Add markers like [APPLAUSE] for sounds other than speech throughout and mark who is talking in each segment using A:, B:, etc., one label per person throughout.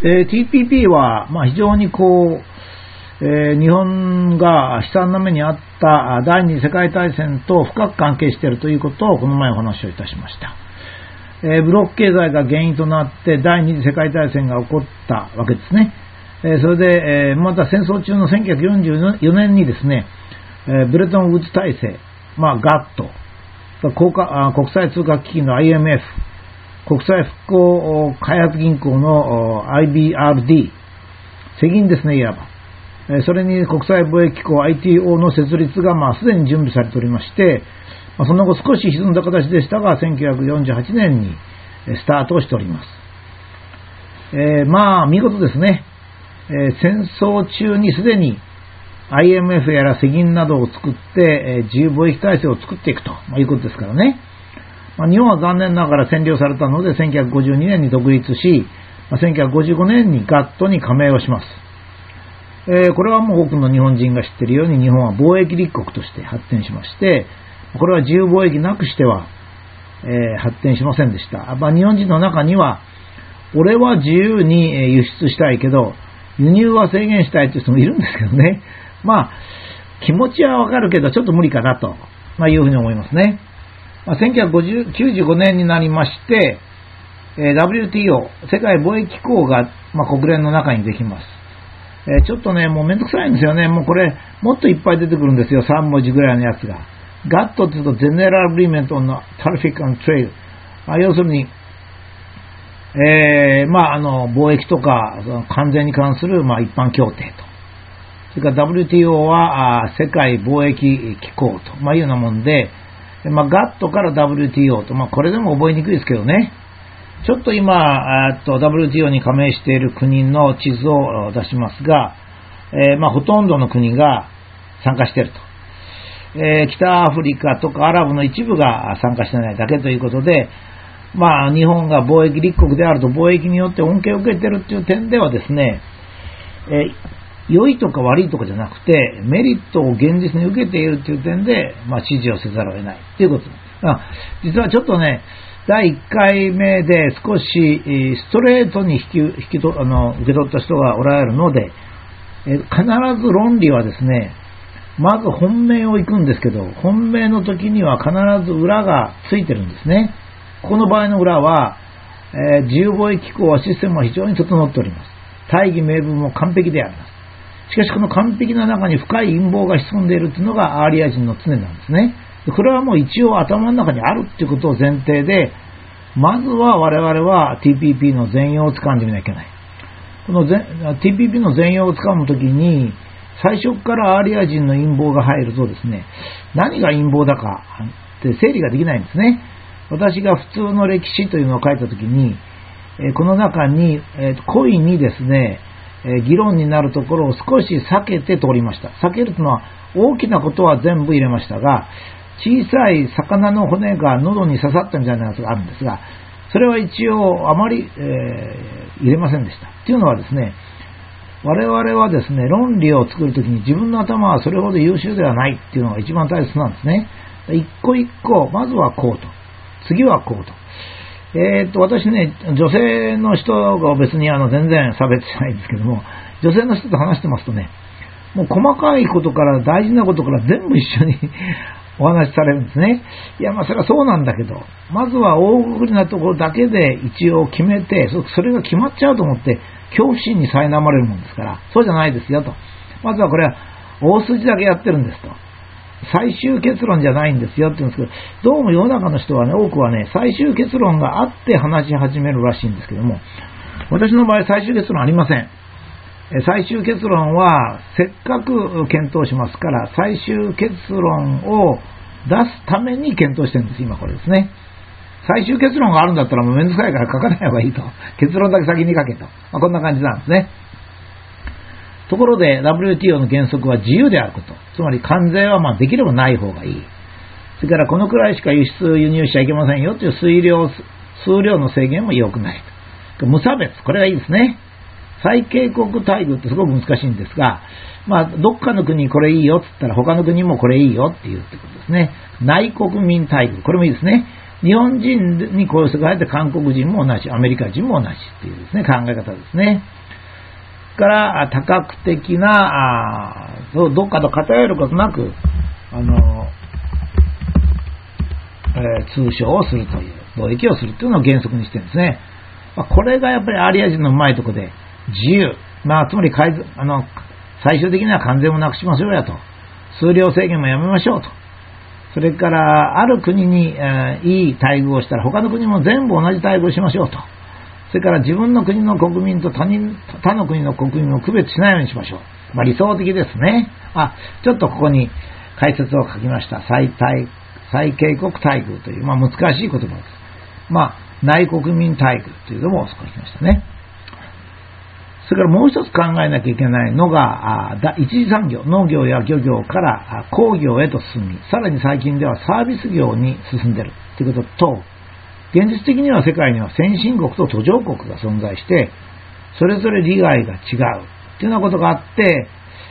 A: えー TPP は、まあ、非常にこう、えー日本が悲惨な目にあった第二次世界大戦と深く関係しているということをこの前お話をいたしました。えーブロック経済が原因となって第二次世界大戦が起こったわけですね。えーそれで、えーまた戦争中の1944年にですね、えーブレトンウッズ体制、まあ、ガット、国家国際通貨基金の IMF、国際復興開発銀行の IBRD、世銀ですね、いわば。それに国際貿易機構 ITO の設立が、まあ、すでに準備されておりまして、まあその後少し歪んだ形でしたが、1948年にスタートをしております。えーまあ、見事ですね。えー戦争中にすでに IMF やら世銀などを作って、えー自由貿易体制を作っていくと、まあいうことですからね。まあ、日本は残念ながら占領されたので、1952年に独立し、まあ1955年にガットに加盟をします。えーこれはもう多くの日本人が知っているように、日本は貿易立国として発展しまして、これは自由貿易なくしては、えー発展しませんでした。まあ、日本人の中には、俺は自由に輸出したいけど、輸入は制限したいという人もいるんですけどね。まあ、気持ちはわかるけど、ちょっと無理かなと、ま、いうふうに思いますね。まあ、1995年になりまして、えー WTO、世界貿易機構が、まあ、国連の中にできます。えーちょっとね、もうめんどくさいんですよね。もうこれ、もっといっぱい出てくるんですよ。3文字ぐらいのやつが。ガットっていうと、General Agreement on Traffic and Trade。まあ、要するに、えーまあ、あの、貿易とか、その関税に関する、まあ、一般協定と。それから WTO は、あ世界貿易機構と、まあ、いうようなもんで、でまあ、ガットから WTO と、まあ、これでも覚えにくいですけどね。ちょっと今、っと WTO に加盟している国の地図を出しますが、えーまあ、ほとんどの国が参加していると。えー北アフリカとかアラブの一部が参加してないだけということで、まあ、日本が貿易立国であると貿易によって恩恵を受けているという点ではですね、え良いとか悪いとかじゃなくて、メリットを現実に受けているという点で、まあ、支持をせざるを得ないということです。あ実はちょっとね、第1回目で少しストレートに引き引きとあの受け取った人がおられるので、え必ず論理はですね、まず本命を行くんですけど、本命の時には必ず裏がついてるんですね。ここの場合の裏は、えー自由貿易機構はシステムは非常に整っております。大義名分も完璧であります。しかしこの完璧な中に深い陰謀が潜んでいるというのがアーリア人の常なんですね。これはもう一応頭の中にあるということを前提で、まずは我々は TPP の全容をつかんでみなきゃいけない。この TPP の全容をつかむときに、最初からアーリア人の陰謀が入るとですね、何が陰謀だかって整理ができないんですね。私が普通の歴史というのを書いたときに、この中に、故意にですね、え議論になるところを少し避けて通りました。避けるというのは大きなことは全部入れましたが、小さい魚の骨が喉に刺さったみたいなやつがあるんですが、それは一応あまり、えー入れませんでした。というのはですね、我々はですね、論理を作るときに自分の頭はそれほど優秀ではないっていうのが一番大切なんですね。一個一個、まずはこうと。次はこうと。えーっと、私ね、女性の人が別にあの全然差別しないんですけども、女性の人と話してますとね、もう細かいことから大事なことから全部一緒に [LAUGHS] お話しされるんですね。いや、まあそれはそうなんだけど、まずは大掛かりなところだけで一応決めて、そそれが決まっちゃうと思って、恐怖心に苛まれるもんですから、そうじゃないですよと。まずはこれは大筋だけやってるんですと。最終結論じゃないんですよって言うんですけど、どうも世の中の人はね、多くはね、最終結論があって話し始めるらしいんですけども、私の場合最終結論ありません。最終結論は、せっかく検討しますから、最終結論を出すために検討してるんです、今これですね。最終結論があるんだったらもうめんどくさいから書かない方がいいと。結論だけ先に書けと。まあ、こんな感じなんですね。ところで WTO の原則は自由であること。つまり関税はまできればない方がいい。それからこのくらいしか輸出輸入しちゃいけませんよという数量数量の制限も良くないと。無差別、これがいいですね。最恵国待遇ってすごく難しいんですが、まあ、どっかの国これいいよって言ったら他の国もこれいいよっていうってことですね。内国民待遇、これもいいですね。日本人にこういう人が入って韓国人も同じ、アメリカ人も同じっていうですね、考え方ですね。から、多角的な、あどっかと偏ることなく、あの、えー、通商をするという、貿易をするというのを原則にしてるんですね。まあ、これがやっぱりアリア人のうまいとこで、自由、まあ、つまりあの最終的には関税もなくしましょうやと。数量制限もやめましょうと。それから、ある国に、えー、いい待遇をしたら、他の国も全部同じ待遇をしましょうと。それから自分の国の国民と他人他の国の国民を区別しないようにしましょう。まあ、理想的ですね。あ、ちょっとここに解説を書きました。最大、最恵国待遇という、まあ、難しい言葉です。まあ、内国民待遇というのも書きましたね。それからもう一つ考えなきゃいけないのが、一次産業、農業や漁業から工業へと進み、さらに最近ではサービス業に進んでいるということと、現実的には世界には先進国と途上国が存在して、それぞれ利害が違う。というようなことがあって、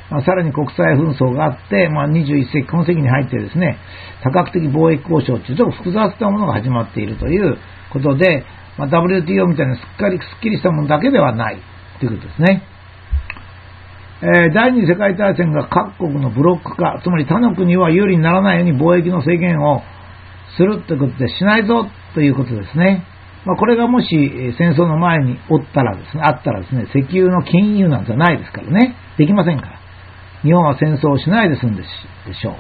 A: まあ、さらに国際紛争があって、まあ、21世紀、今世紀に入ってですね、多角的貿易交渉というちょっと複雑なものが始まっているということで、まあ、WTO みたいなすっかりすっきりしたものだけではない。ということですね。えー、第二次世界大戦が各国のブロック化、つまり他の国は有利にならないように貿易の制限をするということでしないぞ。ということですね。まあ、これがもし戦争の前におったらですね、あったらですね、石油の金融なんてないですからね。できませんから。日本は戦争をしないで済んでしょ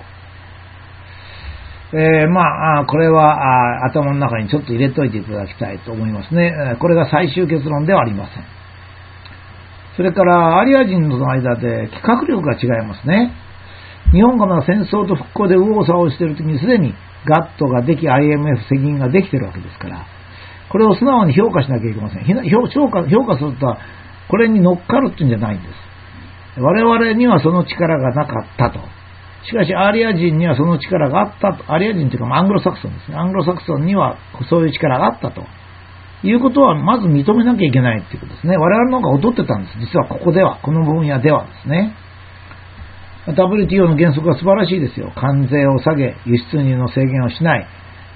A: う。えー、まあ、これは頭の中にちょっと入れといていただきたいと思いますね。これが最終結論ではありません。それからアリア人の間で企画力が違いますね。日本がまだ戦争と復興で右往左往している時にすでにガットができ IMF 責任ができてるわけですから、これを素直に評価しなきゃいけません。評価評価するとは、これに乗っかるっていうんじゃないんです。我々にはその力がなかったと。しかし、アリア人にはその力があったと。アリア人というか、アングロサクソンですね。アングロサクソンにはそういう力があったと。いうことは、まず認めなきゃいけないっていうことですね。我々の方が劣ってたんです。実はここでは、この分野ではですね。WTO の原則は素晴らしいですよ。関税を下げ、輸出入の制限をしない、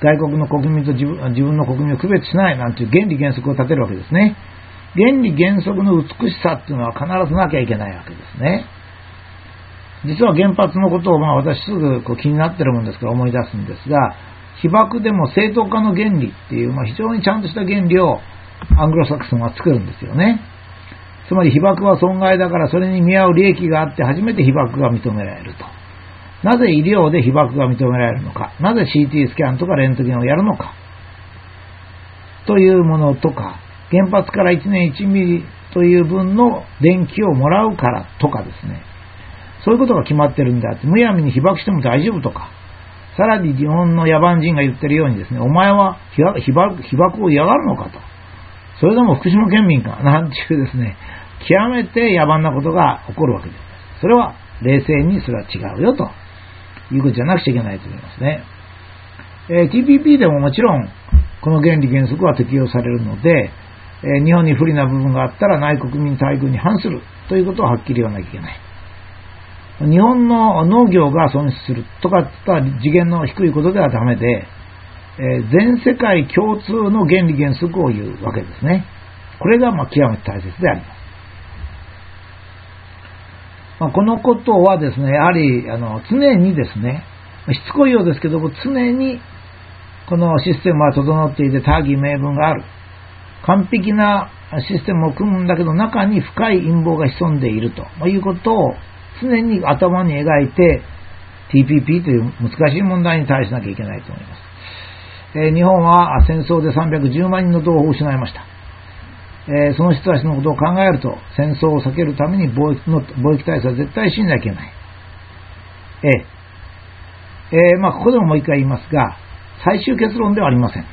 A: 外国の国民と自分の国民を区別しないなんていう原理原則を立てるわけですね。原理原則の美しさっていうのは必ずなきゃいけないわけですね。実は原発のことをまあ私すぐこう気になってるもんですから思い出すんですが、被爆でも正当化の原理っていう、まあ、非常にちゃんとした原理をアングロサクソンは作るんですよね。つまり被爆は損害だからそれに見合う利益があって初めて被爆が認められると。なぜ医療で被爆が認められるのか？なぜ CT スキャンとかレントゲンをやるのか？というものとか、原発から1年1ミリという分の電気をもらうからとかですね。そういうことが決まってるんであって、むやみに被爆しても大丈夫とか、さらに日本の野蛮人が言ってるようにですね、お前は被爆被爆を嫌がるのかと。それでも福島県民か、なんていうですね、極めて野蛮なことが起こるわけです。それは冷静にそれは違うよということじゃなくちゃいけないと思いますね。えー、TPP でももちろんこの原理原則は適用されるので、えー、日本に不利な部分があったら内国民待遇に反するということをはっきり言わなきゃいけない。日本の農業が損失するとかった次元の低いことではダメで、えー、全世界共通の原理原則を言うわけですね。これがま極めて大切であります。まあ、このことはですね、やはりあの常にですね、しつこいようですけども、常にこのシステムは整っていて大義名分がある。完璧なシステムを組むんだけど、中に深い陰謀が潜んでいるということを常に頭に描いて TPP という難しい問題に対しなきゃいけないと思います。えー、日本は戦争で310万人の同胞を失いました。えー、その人たちのことを考えると、戦争を避けるために貿易の貿易体制は絶対しなきゃいけない。えー、えー、まあ、ここでももう一回言いますが、最終結論ではありません。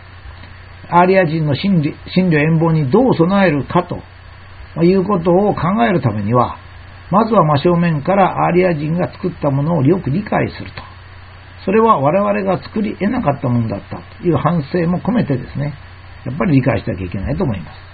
A: アーリア人の心理、心理遠謀にどう備えるかということを考えるためには、まずは真正面からアーリア人が作ったものをよく理解すると。それは我々が作り得なかったものだったという反省も込めてですね、やっぱり理解しなきゃいけないと思います。